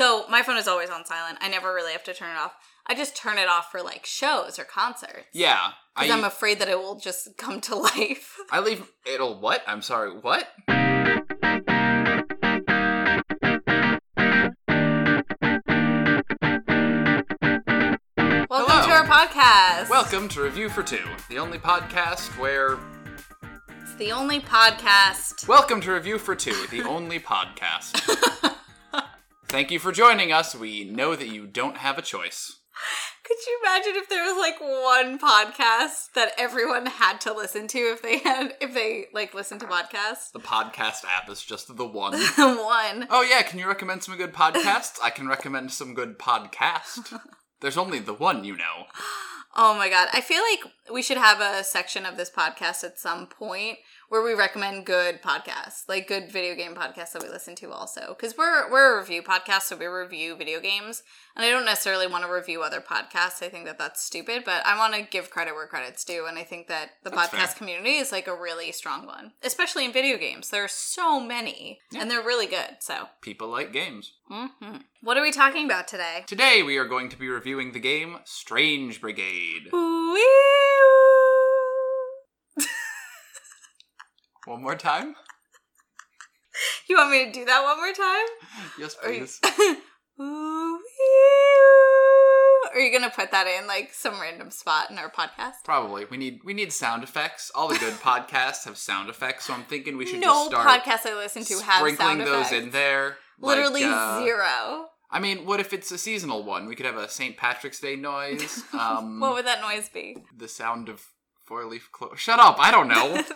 So my phone is always on silent. I never really have to turn it off. I just turn it off for like shows or concerts. Yeah. Because I'm afraid that it will just come to life. I leave it'll what? I'm sorry, what? Welcome Hello. to our podcast. Welcome to Review for Two, the only podcast where It's the only podcast. Welcome to Review for Two, the only podcast. Thank you for joining us. We know that you don't have a choice. Could you imagine if there was like one podcast that everyone had to listen to if they had if they like listened to podcasts? The podcast app is just the one. The one. Oh yeah, can you recommend some good podcasts? I can recommend some good podcast. There's only the one, you know. Oh my god. I feel like we should have a section of this podcast at some point where we recommend good podcasts, like good video game podcasts that we listen to also. Because we're we're a review podcast, so we review video games. And I don't necessarily want to review other podcasts. I think that that's stupid, but I want to give credit where credit's due. And I think that the That's podcast fair. community is like a really strong one, especially in video games. There are so many, and they're really good. So, People like games. hmm what are we talking about today? Today we are going to be reviewing the game Strange Brigade. One more time? You want me to do that one more time? Yes, please. Are you gonna put that in like some random spot in our podcast? Probably. We need we need sound effects. All the good podcasts have sound effects, so I'm thinking we should No just start podcast I listen to have sprinkling sound those effects. in there. Like, Literally uh, zero. I mean, what if it's a seasonal one? We could have a St. Patrick's Day noise. Um, what would that noise be? the sound of four leaf clover. Shut up! I don't know.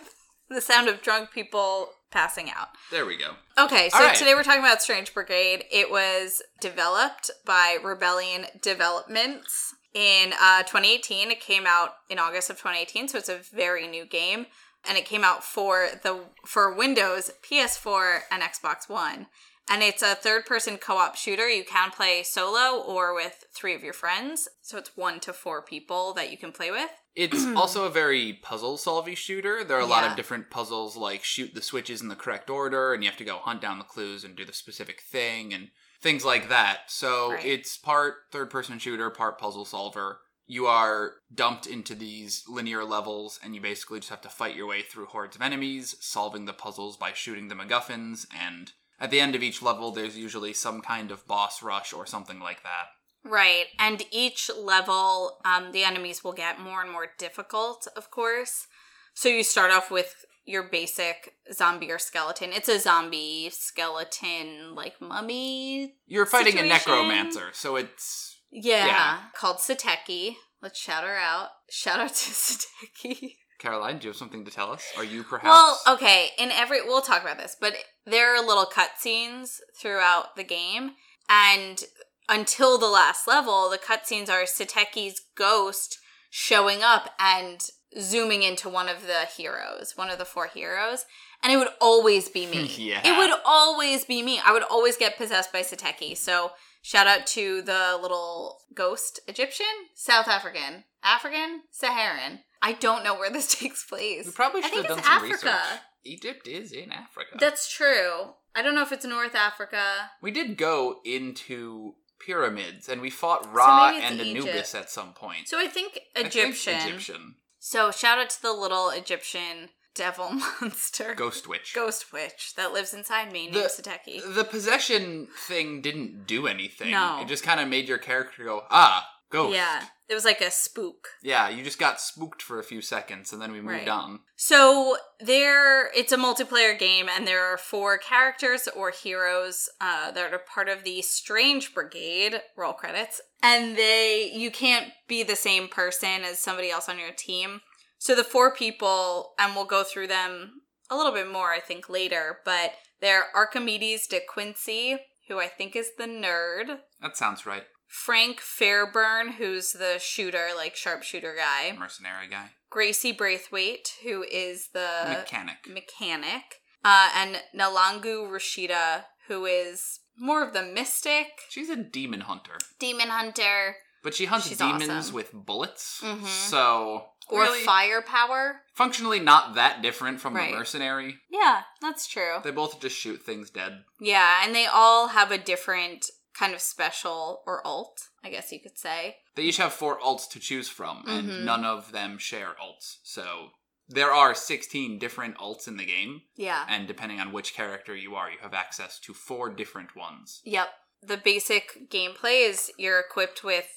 The sound of drunk people passing out. there we go. Okay, so right. today we're talking about Strange Brigade. It was developed by Rebellion Developments in uh, 2018. It came out in August of 2018, so it's a very new game, and it came out for the for Windows, PS4, and Xbox One. And it's a third-person co-op shooter. You can play solo or with three of your friends, so it's one to four people that you can play with. It's also a very puzzle solving shooter. There are a lot of different puzzles, like shoot the switches in the correct order, and you have to go hunt down the clues and do the specific thing, and things like that. So Right. it's part third person shooter, part puzzle solver. You are dumped into these linear levels, and you basically just have to fight your way through hordes of enemies, solving the puzzles by shooting the MacGuffins, and at the end of each level, there's usually some kind of boss rush or something like that. Right. And each level, um, the enemies will get more and more difficult, of course. So you start off with your basic zombie or skeleton. It's a zombie skeleton, like mummy. You're fighting a necromancer, so it's Yeah. Yeah. Called Seteki. Let's shout her out. Shout out to Seteki. Caroline, do you have something to tell us? Are you perhaps Well, okay, in every we'll talk about this, but there are little cutscenes throughout the game, and until the last level, the cutscenes are Seteki's ghost showing up and zooming into one of the heroes, one of the four heroes, and it would always be me. Yeah. It would always be me. I would always get possessed by Seteki. So shout out to the little ghost Egyptian, South African, African, Saharan. I don't know where this takes place. We probably should have done it's some Africa. research. Egypt is in Africa. That's true. I don't know if it's North Africa. we did go into pyramids and we fought Ra it's and Egypt. Anubis at some point. So I think I think Egyptian. Egyptian. So shout out to the little Egyptian devil monster, Ghost witch. ghost witch that lives inside me named The- Seteki. The possession thing didn't do anything. No. It just kind of made your character go, ah, ghost. Yeah, it was like a spook. Yeah, you just got spooked for a few seconds and then we moved Right. on. So there, it's a multiplayer game, and there are four characters or heroes uh, that are part of the Strange Brigade. Roll credits, and they you can't be the same person as somebody else on your team. So the four people, and we'll go through them a little bit more, I think, later. But they're Archimedes de Quincy, who I think is the nerd. That sounds right. Frank Fairburne, who's the shooter, like sharpshooter guy. Mercenary guy. Gracie Braithwaite, who is the Mechanic. mechanic, uh, and Nalangu Rashida, who is more of the mystic, She's a demon hunter. demon hunter, But she hunts She's demons awesome. with bullets. Mhm. So or really, firepower. functionally not that different from Right. the mercenary. Yeah, that's true. They both just shoot things dead. Yeah, and they all have a different kind of special or alt, I guess you could say. They each have four alts to choose from, and Mhm. none of them share alts. So there are 16 different alts in the game, Yeah. and depending on which character you are, you have access to four different ones. Yep. The basic gameplay is you're equipped with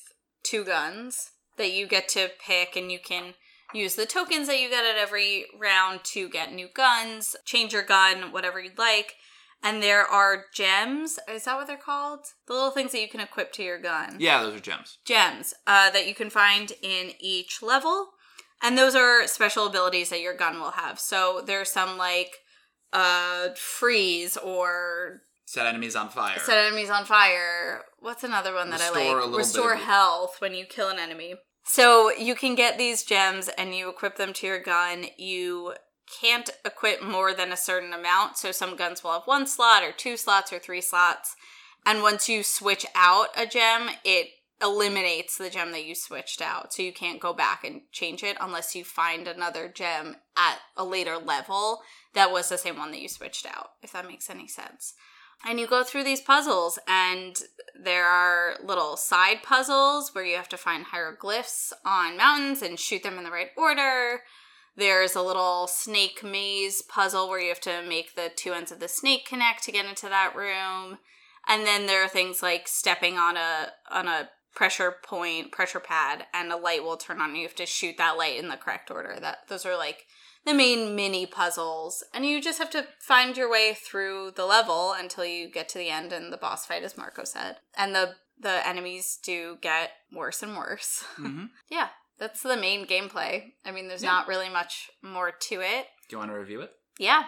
two guns that you get to pick, and you can use the tokens that you get at every round to get new guns, change your gun, whatever you'd like. And there are gems. Is that what they're called? The little things that you can equip to your gun. Yeah, those are gems. Gems uh, that you can find in each level. And those are special abilities that your gun will have. So there's some like uh freeze or Set enemies on fire. set enemies on fire. What's another one that I Restore a like? little Restore health when you kill an enemy. So you can get these gems and you equip them to your gun. You can't equip more than a certain amount. So some guns will have one slot or two slots or three slots. And once you switch out a gem, it eliminates the gem that you switched out. So you can't go back and change it unless you find another gem at a later level that was the same one that you switched out, if that makes any sense. And you go through these puzzles, and there are little side puzzles where you have to find hieroglyphs on mountains and shoot them in the right order. There's a little snake maze puzzle where you have to make the two ends of the snake connect to get into that room. And then there are things like stepping on a on a pressure point, pressure pad, and a light will turn on. You have to shoot that light in the correct order. That those are like the main mini puzzles. And you just have to find your way through the level until you get to the end and the boss fight, as Marco said. And the the enemies do get worse and worse. hmm yeah, that's the main gameplay. I mean, there's Yeah. not really much more to it. Do you want to review it? Yeah.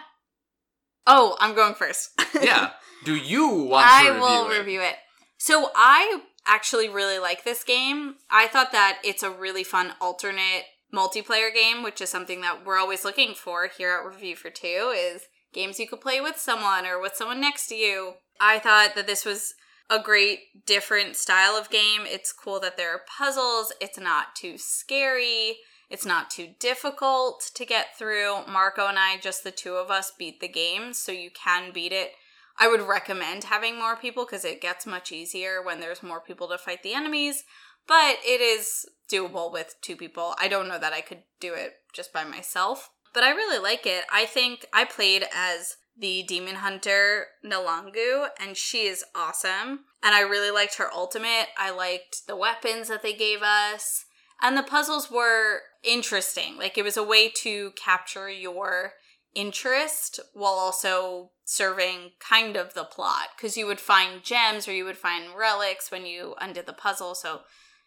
Oh, I'm going first. Yeah. Do you want I to review will it? review it. So I actually really like this game. I thought that it's a really fun alternate multiplayer game, which is something that we're always looking for here at Review for Two, is games you could play with someone or with someone next to you. I thought that this was a great different style of game. It's cool that there are puzzles. It's not too scary. It's not too difficult to get through. Marco and I, just the two of us, beat the game, so you can beat it. I would recommend having more people because it gets much easier when there's more people to fight the enemies, but it is doable with two people. I don't know that I could do it just by myself, but I really like it. I think I played as the demon hunter Nalangu, and she is awesome. And I really liked her ultimate. I liked the weapons that they gave us. And the puzzles were interesting. Like it was a way to capture your interest while also serving kind of the plot because you would find gems or you would find relics when you undid the puzzle so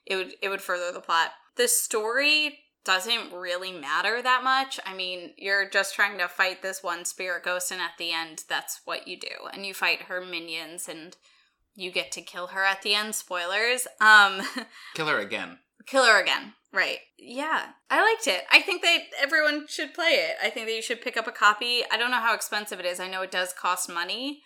it would it would further the plot the story doesn't really matter that much i mean you're just trying to fight this one spirit ghost and at the end that's what you do and you fight her minions and you get to kill her at the end spoilers um Kill her again. kill her again. Right. Yeah. I liked it. I think that everyone should play it. I think that you should pick up a copy. I don't know how expensive it is. I know it does cost money,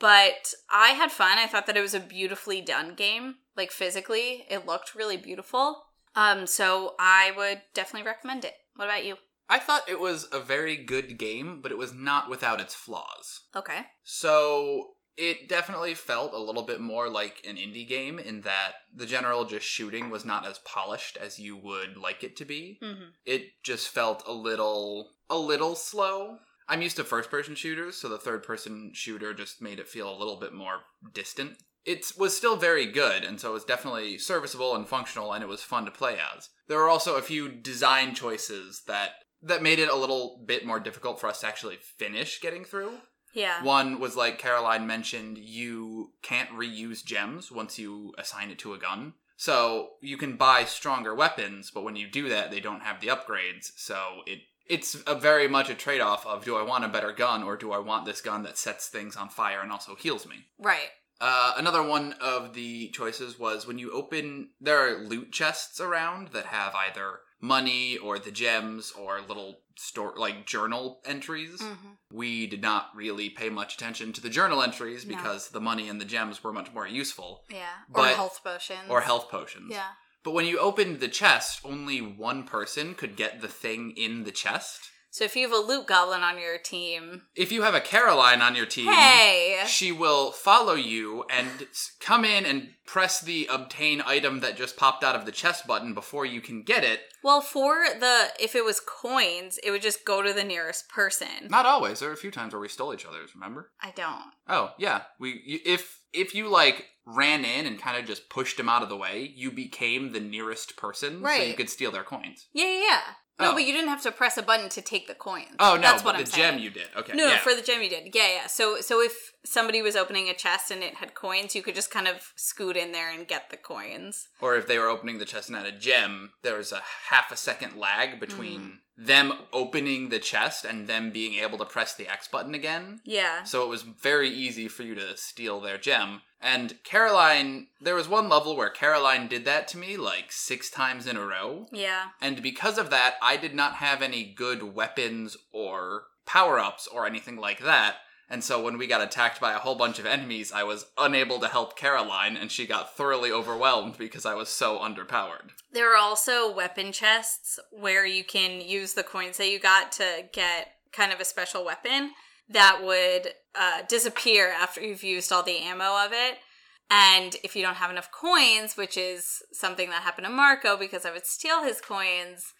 but I had fun. I thought that it was a beautifully done game. Like physically, it looked really beautiful. Um so I would definitely recommend it. What about you? I thought it was a very good game, but it was not without its flaws. Okay. So it definitely felt a little bit more like an indie game in that the general just shooting was not as polished as you would like it to be. Mhm. It just felt a little a little slow. I'm used to first person shooters, so the third person shooter just made it feel a little bit more distant. It was still very good, and so it was definitely serviceable and functional, and it was fun to play as. There were also a few design choices that that made it a little bit more difficult for us to actually finish getting through. Yeah. One was like Caroline mentioned, you can't reuse gems once you assign it to a gun. So you can buy stronger weapons, but when you do that, they don't have the upgrades. So it it's a very much a trade off of do I want a better gun or do I want this gun that sets things on fire and also heals me? Right. Uh, another one of the choices was when you open, there are loot chests around that have either money or the gems or little store like journal entries. Mhm. We did not really pay much attention to the journal entries No. because the money and the gems were much more useful, Yeah. or But- health potions. or health potions. Yeah. But when you opened the chest, only one person could get the thing in the chest. So if you have a loot goblin on your team, If you have a Caroline on your team, hey, she will follow you and come in and press the obtain item that just popped out of the chest button before you can get it. well, for the if it was coins, it would just go to the nearest person. Not always. There were a few times where we stole each other's. Remember? I don't. Oh yeah. We if if you like ran in and kind of just pushed him out of the way, you became the nearest person, right. so you could steal their coins. Yeah, yeah, yeah. No, Oh. but you didn't have to press a button to take the coins. Oh no, that's what the I'm saying. gem you did. Okay. No, yeah. for the gem you did. Yeah, yeah. So so if somebody was opening a chest and it had coins, you could just kind of scoot in there and get the coins. or if they were opening the chest and had a gem, there was a half a second lag between Mm-hmm. them opening the chest and them being able to press the X button again. Yeah. So it was very easy for you to steal their gem. And Caroline, there was one level where Caroline did that to me like six times in a row. Yeah. And because of that, I did not have any good weapons or power ups or anything like that. And so when we got attacked by a whole bunch of enemies, I was unable to help Caroline, and she got thoroughly overwhelmed because I was so underpowered. There are also weapon chests where you can use the coins that you got to get kind of a special weapon that would uh, disappear after you've used all the ammo of it. And if you don't have enough coins, which is something that happened to Marco because I would steal his coins,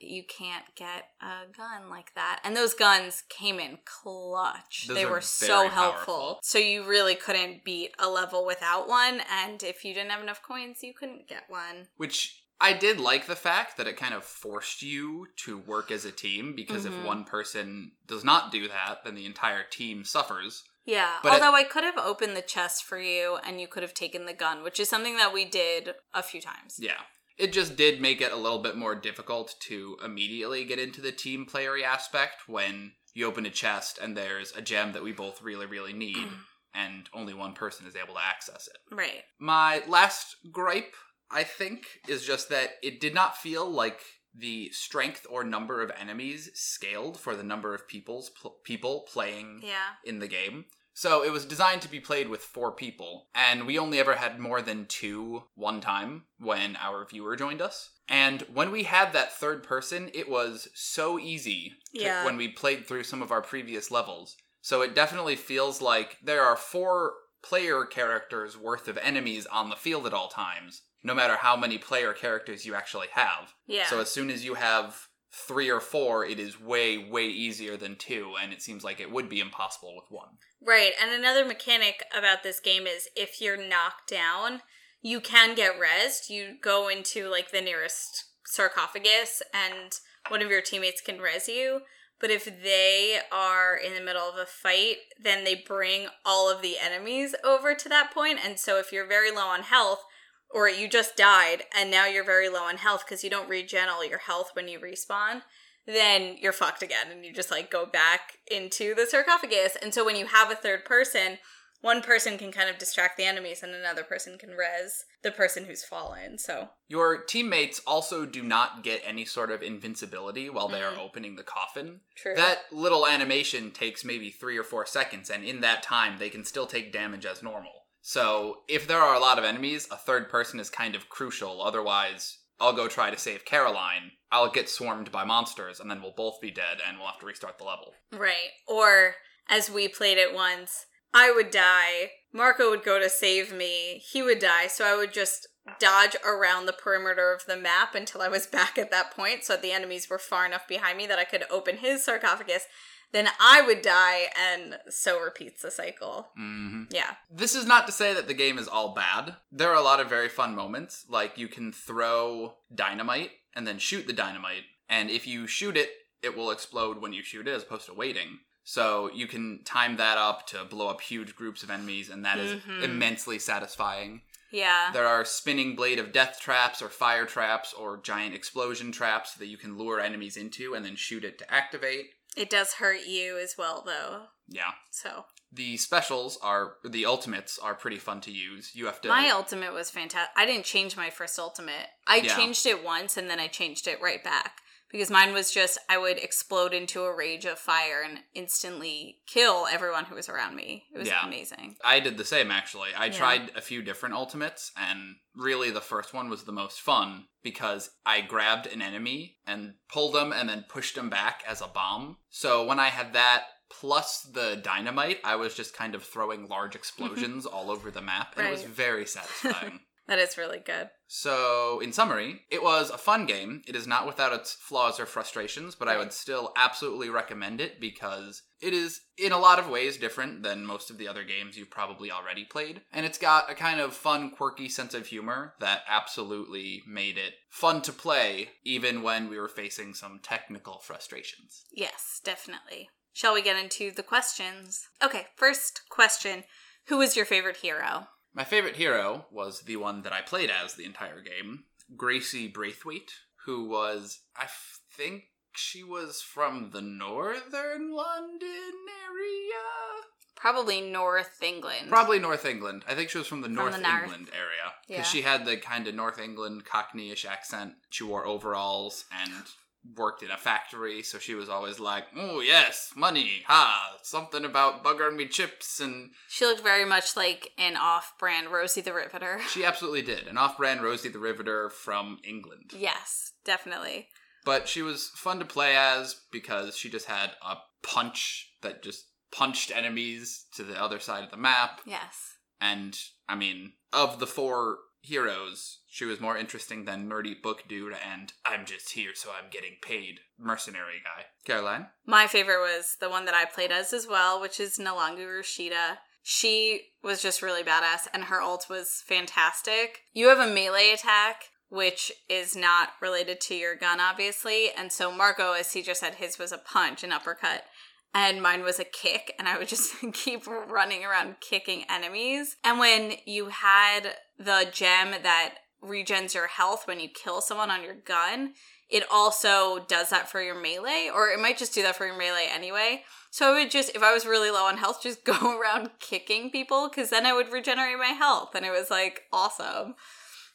you can't get a gun like that. And those guns came in clutch. Those they were so helpful. powerful. So you really couldn't beat a level without one. And if you didn't have enough coins, you couldn't get one. Which I did like the fact that it kind of forced you to work as a team because Mhm. if one person does not do that, then the entire team suffers. Yeah. But it- Although I could have opened the chest for you and you could have taken the gun, which is something that we did a few times. Yeah. It just did make it a little bit more difficult to immediately get into the team playery aspect when you open a chest and there's a gem that we both really, really need, and only one person is able to access it. Right. My last gripe, I think, is just that it did not feel like the strength or number of enemies scaled for the number of people's pl- people playing Yeah. in the game. So it was designed to be played with four people, and we only ever had more than two one time when our viewer joined us. And when we had that third person, it was so easy to, Yeah. when we played through some of our previous levels. So it definitely feels like there are four player characters worth of enemies on the field at all times, no matter how many player characters you actually have. Yeah. So as soon as you have three or four, it is way, way easier than two, and it seems like it would be impossible with one. Right. And another mechanic about this game is if you're knocked down, you can get rezzed. You go into like the nearest sarcophagus and one of your teammates can res you. But if they are in the middle of a fight, then they bring all of the enemies over to that point. And so if you're very low on health, or you just died and now you're very low on health because you don't regen all your health when you respawn, then you're fucked again and you just like go back into the sarcophagus. And so when you have a third person, one person can kind of distract the enemies and another person can res the person who's fallen. So Your teammates also do not get any sort of invincibility while they are Mhm. opening the coffin. true. That little animation takes maybe three or four seconds, and in that time, they can still take damage as normal. So, if there are a lot of enemies, a third person is kind of crucial. Otherwise, I'll go try to save Caroline. I'll get swarmed by monsters, and then we'll both be dead, and we'll have to restart the level. Right. Or as we played it once, I would die. Marco would go to save me. He would die. So I would just dodge around the perimeter of the map until I was back at that point. So the enemies were far enough behind me that I could open his sarcophagus. Then I would die, and so repeats the cycle. hmm Yeah. This is not to say that the game is all bad. There are a lot of very fun moments, like you can throw dynamite and then shoot the dynamite, and if you shoot it, it will explode when you shoot it as opposed to waiting. So you can time that up to blow up huge groups of enemies, and that is Mhm. immensely satisfying. Yeah. There are spinning blade of death traps, or fire traps, or giant explosion traps that you can lure enemies into and then shoot it to activate. It does hurt you as well, though. Yeah. So The specials are, the ultimates are pretty fun to use. You have to. my ultimate was fantastic. I didn't change my first ultimate. I Yeah. changed it once and then I changed it right back because mine was just I would explode into a rage of fire and instantly kill everyone who was around me. It was Yeah. amazing. I did the same actually. I Yeah. tried a few different ultimates, and really the first one was the most fun because I grabbed an enemy and pulled them and then pushed them back as a bomb. So when I had that plus the dynamite, I was just kind of throwing large explosions all over the map, and it was very satisfying. That is really good. So, in summary, it was a fun game. It is not without its flaws or frustrations, but I would still absolutely recommend it because it is, in a lot of ways, different than most of the other games you've probably already played. And it's got a kind of fun, quirky sense of humor that absolutely made it fun to play, even when we were facing some technical frustrations. Yes, definitely. Shall we get into the questions? Okay, first question Who was your favorite hero? My favorite hero was the one that I played as the entire game, Gracie Braithwaite, who was, I f- think she was from the northern London area? Probably North England. Probably North England. I think she was from the North the north. England area. Because Yeah. she had the kind of North England Cockneyish accent. She wore overalls and worked in a factory, so she was always like, oh, yes, money, ha, something about buggering me chips and She looked very much like an off brand Rosie the Riveter. She absolutely did. An off brand Rosie the Riveter from England. Yes, definitely. But she was fun to play as because she just had a punch that just punched enemies to the other side of the map. Yes. And, I mean, of the four heroes, she was more interesting than Nerdy Book Dude and I'm just here so I'm getting paid mercenary guy. Caroline? My favorite was the one that I played as as well, which is Nalangu Rashida. She was just really badass, and her ult was fantastic. You have a melee attack, which is not related to your gun, obviously. And so Marco, as he just said, his was a punch, an uppercut. And mine was a kick, and I would just keep running around kicking enemies. And when you had the gem that regens your health when you kill someone on your gun, it also does that for your melee, or it might just do that for your melee anyway. So I would just, if I was really low on health, just go around kicking people because then I would regenerate my health. And it was like awesome.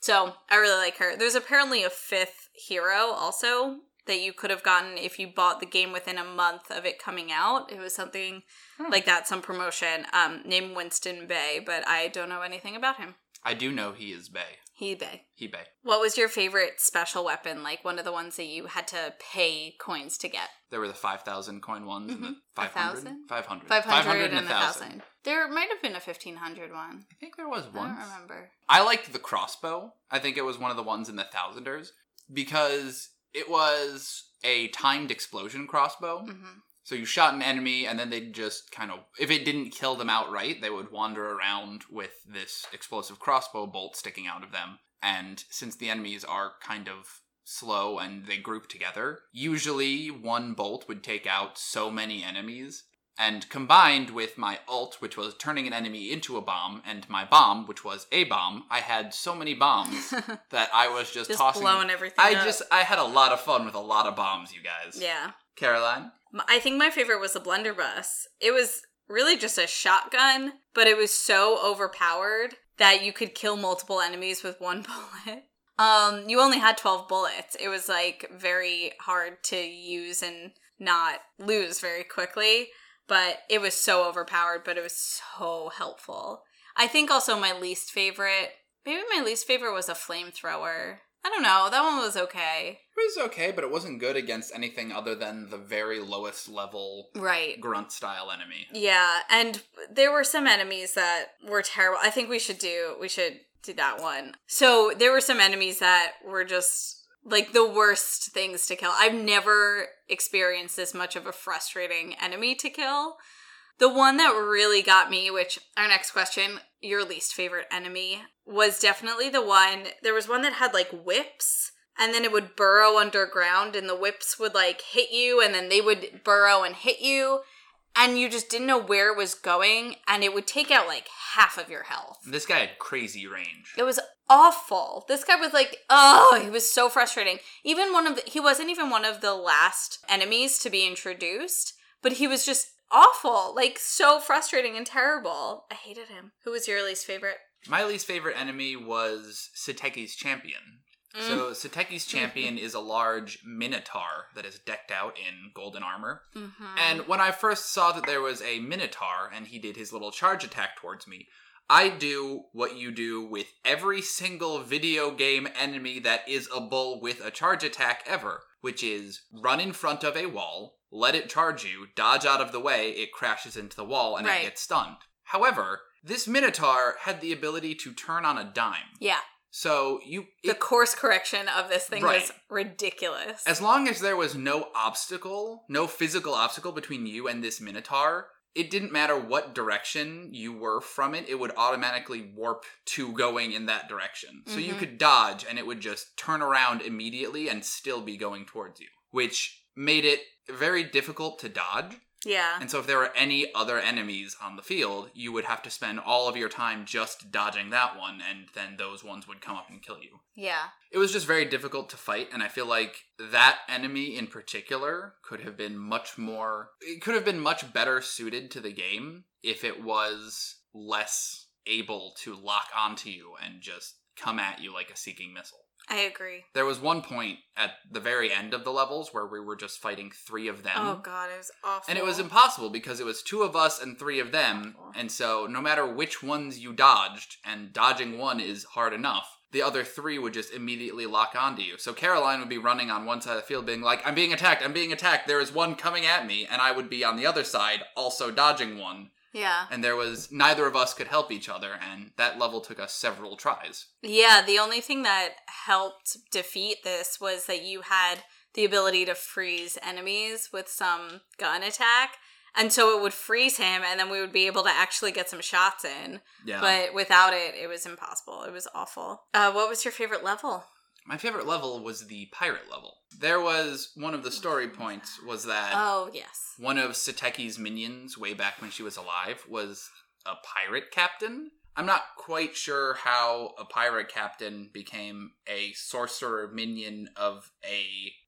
So I really like her. There's apparently a fifth hero also that you could have gotten if you bought the game within a month of it coming out. It was something Hmm. like that, some promotion, um, named Winston Bay, but I don't know anything about him. I do know he is Bay. He Bay. He Bay. What was your favorite special weapon? Like one of the ones that you had to pay coins to get? There were the 5,000 coin ones and the Mhm. A 500. 500. 500 and a 1,000. 1000. There might have been a 1500 one. I think there was I one. don't remember. I liked the crossbow. I think it was one of the ones in the Thousanders because it was a timed explosion crossbow. hmm So you shot an enemy, and then they'd just kind of, if it didn't kill them outright, they would wander around with this explosive crossbow bolt sticking out of them. And since the enemies are kind of slow and they group together, usually one bolt would take out so many enemies. And combined with my alt, which was turning an enemy into a bomb, and my bomb, which was a bomb, I had so many bombs that I was just, Just tossing. blowing everything I up. just, I had a lot of fun with a lot of bombs, you guys. Yeah. Caroline? I think my favorite was the blunderbuss. It was really just a shotgun, but it was so overpowered that you could kill multiple enemies with one bullet. Um, you only had 12 bullets. It was like very hard to use and not lose very quickly, but it was so overpowered, but it was so helpful. I think also my least favorite, maybe my least favorite was a flamethrower. I don't know, that one was okay. It was okay, but it wasn't good against anything other than the very lowest level Right. grunt style enemy. Yeah, and there were some enemies that were terrible. I think we should do we should do that one. So there were some enemies that were just like the worst things to kill. I've never experienced this much of a frustrating enemy to kill. The one that really got me, which our next question, your least favorite enemy, was definitely the one. There was one that had like whips and then it would burrow underground and the whips would like hit you and then they would burrow and hit you and you just didn't know where it was going and it would take out like half of your health. This guy had crazy range. It was awful. This guy was like, oh, he was so frustrating. Even one of the, he wasn't even one of the last enemies to be introduced, but he was just awful. Like so frustrating and terrible. I hated him. Who was your least favorite? My least favorite enemy was Seteki's champion. So Seteki's champion is a large minotaur that is decked out in golden armor. Mhm. And when I first saw that there was a minotaur and he did his little charge attack towards me, I do what you do with every single video game enemy that is a bull with a charge attack ever, which is run in front of a wall, let it charge you, dodge out of the way, it crashes into the wall, and Right. it gets stunned. However, this minotaur had the ability to turn on a dime. yeah, So you the it- course correction of this thing Right. was ridiculous. as long as there was no obstacle, no physical obstacle between you and this minotaur, it didn't matter what direction you were from it, it would automatically warp to going in that direction. So you Mhm. could dodge and it would just turn around immediately and still be going towards you, which made it very difficult to dodge. Yeah, And so if there were any other enemies on the field, you would have to spend all of your time just dodging that one and then those ones would come up and kill you. Yeah, it was just very difficult to fight and i feel like that enemy in particular could have been much more it could have been much better suited to the game if it was less able to lock onto you and just come at you like a seeking missile I agree. there was one point at the very end of the levels where we were just fighting three of them oh god, it was awful. and it was impossible because it was two of us and three of them. Awful. And so, no matter which ones you dodged, and dodging one is hard enough, the other three would just immediately lock onto you. So, Caroline would be running on one side of the field, being like, I'm being attacked, I'm being attacked, there is one coming at me. And I would be on the other side, also dodging one. Yeah, And there was neither of us could help each other. And that level took us several tries. yeah. The only thing that helped defeat this was that you had the ability to freeze enemies with some gun attack. And so it would freeze him, and then we would be able to actually get some shots in. Yeah. But without it, it was impossible. It was awful. Uh, what was your favorite level? My favorite level was the pirate level. There was one of the story points was that. Oh, yes. one of Seteki's minions way back when she was alive was a pirate captain. I'm not quite sure how a pirate captain became a sorcerer minion of a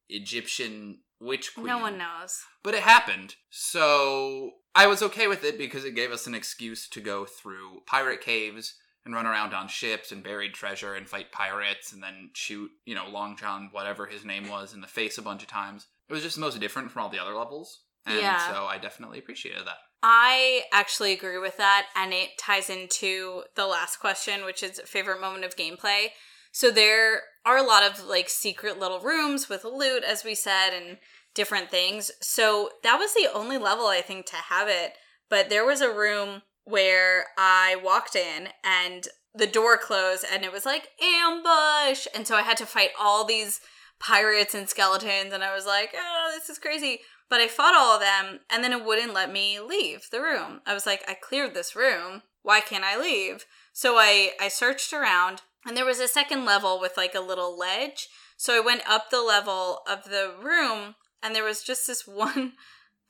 Egyptian witch queen. No one knows. But it happened. So I was okay with it because it gave us an excuse to go through pirate caves and run around on ships and buried treasure and fight pirates and then shoot, you know, Long John, whatever his name was, in the face a bunch of times. It was just the most different from all the other levels. And Yeah. so I definitely appreciated that. I actually agree with that, and it ties into the last question, which is favorite moment of gameplay. So there are a lot of like secret little rooms with loot, as we said, and different things. So that was the only level I think to have it. But there was a room where I walked in and the door closed, and it was like ambush, and so I had to fight all these pirates and skeletons, and I was like, oh, this is crazy. But I fought all of them, and then it wouldn't let me leave the room. I was like, I cleared this room. Why can't I leave? So I, I searched around, and there was a second level with like a little ledge. So I went up the level of the room, and there was just this one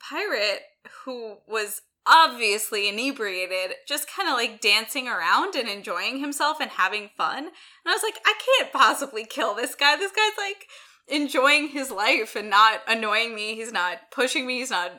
pirate who was obviously inebriated, just kind of like dancing around and enjoying himself and having fun. And I was like, I can't possibly kill this guy. This guy's like enjoying his life and not annoying me. He's not pushing me. He's not,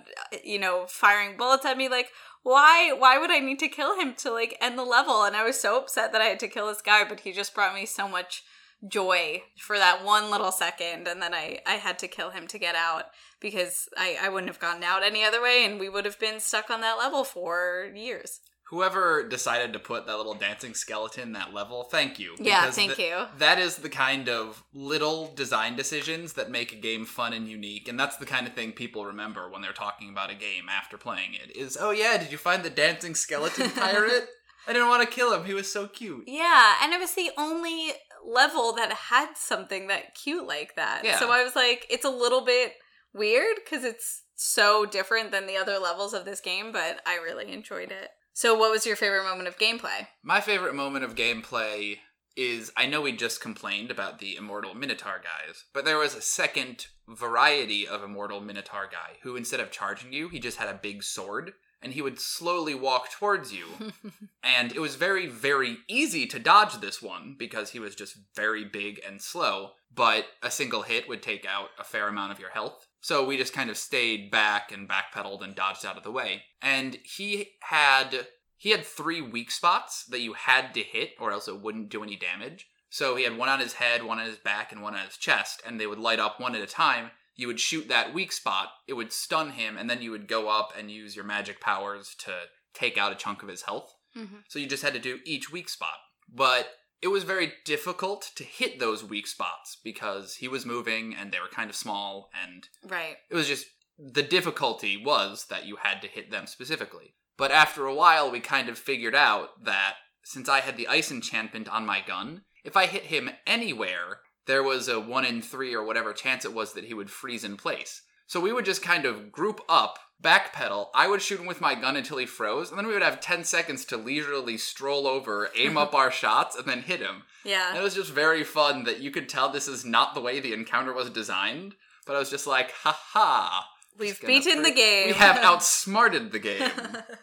you know, firing bullets at me. Like, why? Why would I need to kill him to like end the level? And I was so upset that I had to kill this guy, but he just brought me so much joy for that one little second and then I, I had to kill him to get out because I, I wouldn't have gotten out any other way and we would have been stuck on that level for years. Whoever decided to put that little dancing skeleton that level, thank you. Yeah, thank th- you. That is the kind of little design decisions that make a game fun and unique, and that's the kind of thing people remember when they're talking about a game after playing it. Is oh yeah, did you find the dancing skeleton pirate? I didn't want to kill him. He was so cute. Yeah, and it was the only level that had something that cute like that. Yeah. So I was like, it's a little bit weird because it's so different than the other levels of this game, but I really enjoyed it. So, what was your favorite moment of gameplay? My favorite moment of gameplay is I know we just complained about the Immortal Minotaur guys, but there was a second variety of Immortal Minotaur guy who, instead of charging you, he just had a big sword and he would slowly walk towards you. and it was very, very easy to dodge this one because he was just very big and slow, but a single hit would take out a fair amount of your health. So we just kind of stayed back and backpedaled and dodged out of the way. And he had he had three weak spots that you had to hit or else it wouldn't do any damage. So he had one on his head, one on his back, and one on his chest, and they would light up one at a time. You would shoot that weak spot, it would stun him, and then you would go up and use your magic powers to take out a chunk of his health. Mhm. So you just had to do each weak spot. But it was very difficult to hit those weak spots because he was moving and they were kind of small, and Right. it was just the difficulty was that you had to hit them specifically. But after a while, we kind of figured out that since I had the ice enchantment on my gun, if I hit him anywhere, there was a one in three or whatever chance it was that he would freeze in place. So we would just kind of group up, backpedal. I would shoot him with my gun until he froze, and then we would have 10 seconds to leisurely stroll over, aim up our shots, and then hit him. Yeah. And it was just very fun that you could tell this is not the way the encounter was designed. But I was just like, ha ha. We've beaten the game. We have outsmarted the game.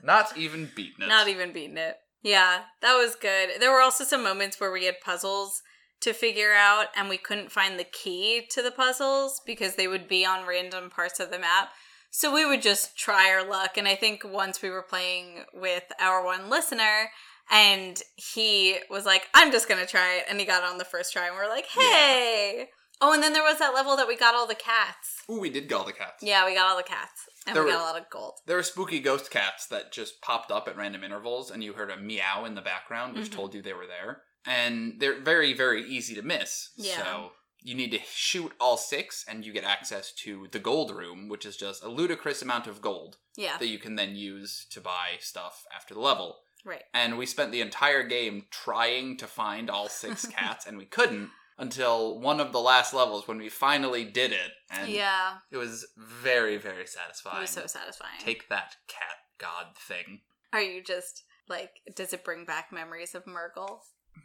Not even beaten it. Not even beaten it. Yeah, that was good. There were also some moments where we had puzzles to figure out and we couldn't find the key to the puzzles because they would be on random parts of the map. So we would just try our luck. And I think once we were playing with our one listener and he was like, I'm just going to try it. And he got it on the first try. And we are like, hey. Oh, and then there was that level that we got all the cats. Ooh, we did get all the cats. Yeah, we got all the cats. And There we were- got a lot of gold. There were spooky ghost cats that just popped up at random intervals, and you heard a meow in the background, which Mhm. told you they were there. And they're very, very easy to miss. Yeah. So you need to shoot all six, and you get access to the gold room, which is just a ludicrous amount of gold Yeah, that you can then use to buy stuff after the level. right. And we spent the entire game trying to find all six cats, and we couldn't until one of the last levels when we finally did it. And Yeah, it was very, very satisfying. it was so satisfying. Take that cat god thing. Are you just like, does it bring back memories of Murgle?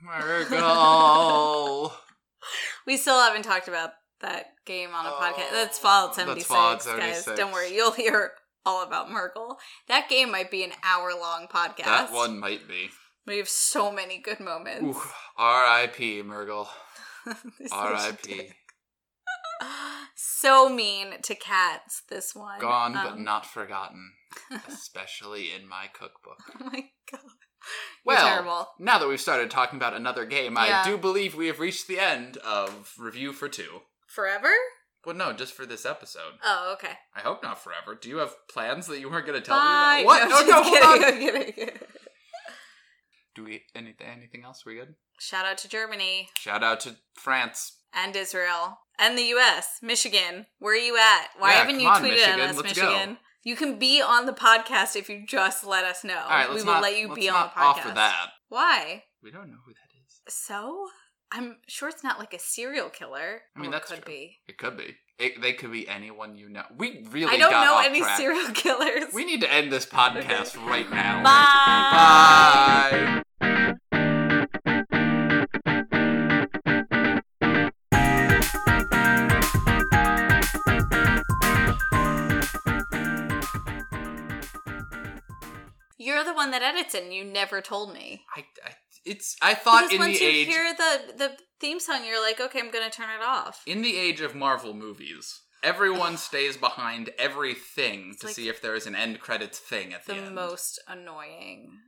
Murgle. We still haven't talked about that game on a podcast. Oh, That's Fallout that's 76, guys. Don't worry, you'll hear all about Murgle. That game might be an hour long podcast. that one might be. We have so many good moments. R.I.P. Is R.I.P. so mean to cats, this one. Gone but Um, not forgotten, especially in my cookbook. Oh my god. Well, terrible. now that we've started talking about another game, Yeah. I do believe we have reached the end of review for two. Forever? Well, no, just for this episode. Oh, okay. I hope not forever. Do you have plans that you weren't going to tell Bye. me about? What? No, oh, No, no, hold on. kidding, I'm kidding. Do we anything? Anything else? We good? Shout out to Germany Shout out to France. and Israel and the U.S. Michigan. Where are you at? Why Yeah, haven't you on, tweeted Michigan, at us, Michigan? You can be on the podcast if you just let us know. All right, let's we will not, let you be on the podcast. offer that. Why? We don't know who that is. So? I'm sure it's not like a serial killer. I mean, Oh, that's could true. be. It could be. It, they could be anyone you know. We really I don't know any track. serial killers. We need to end this podcast right now. Bye. Bye. One that edits it and you never told me. I, I, it's. I thought because in once the you age hear the, the theme song, you're like, okay, I'm going to turn it off. in the age of Marvel movies, everyone stays behind everything to like see if there is an end credits thing at the, the end. most annoying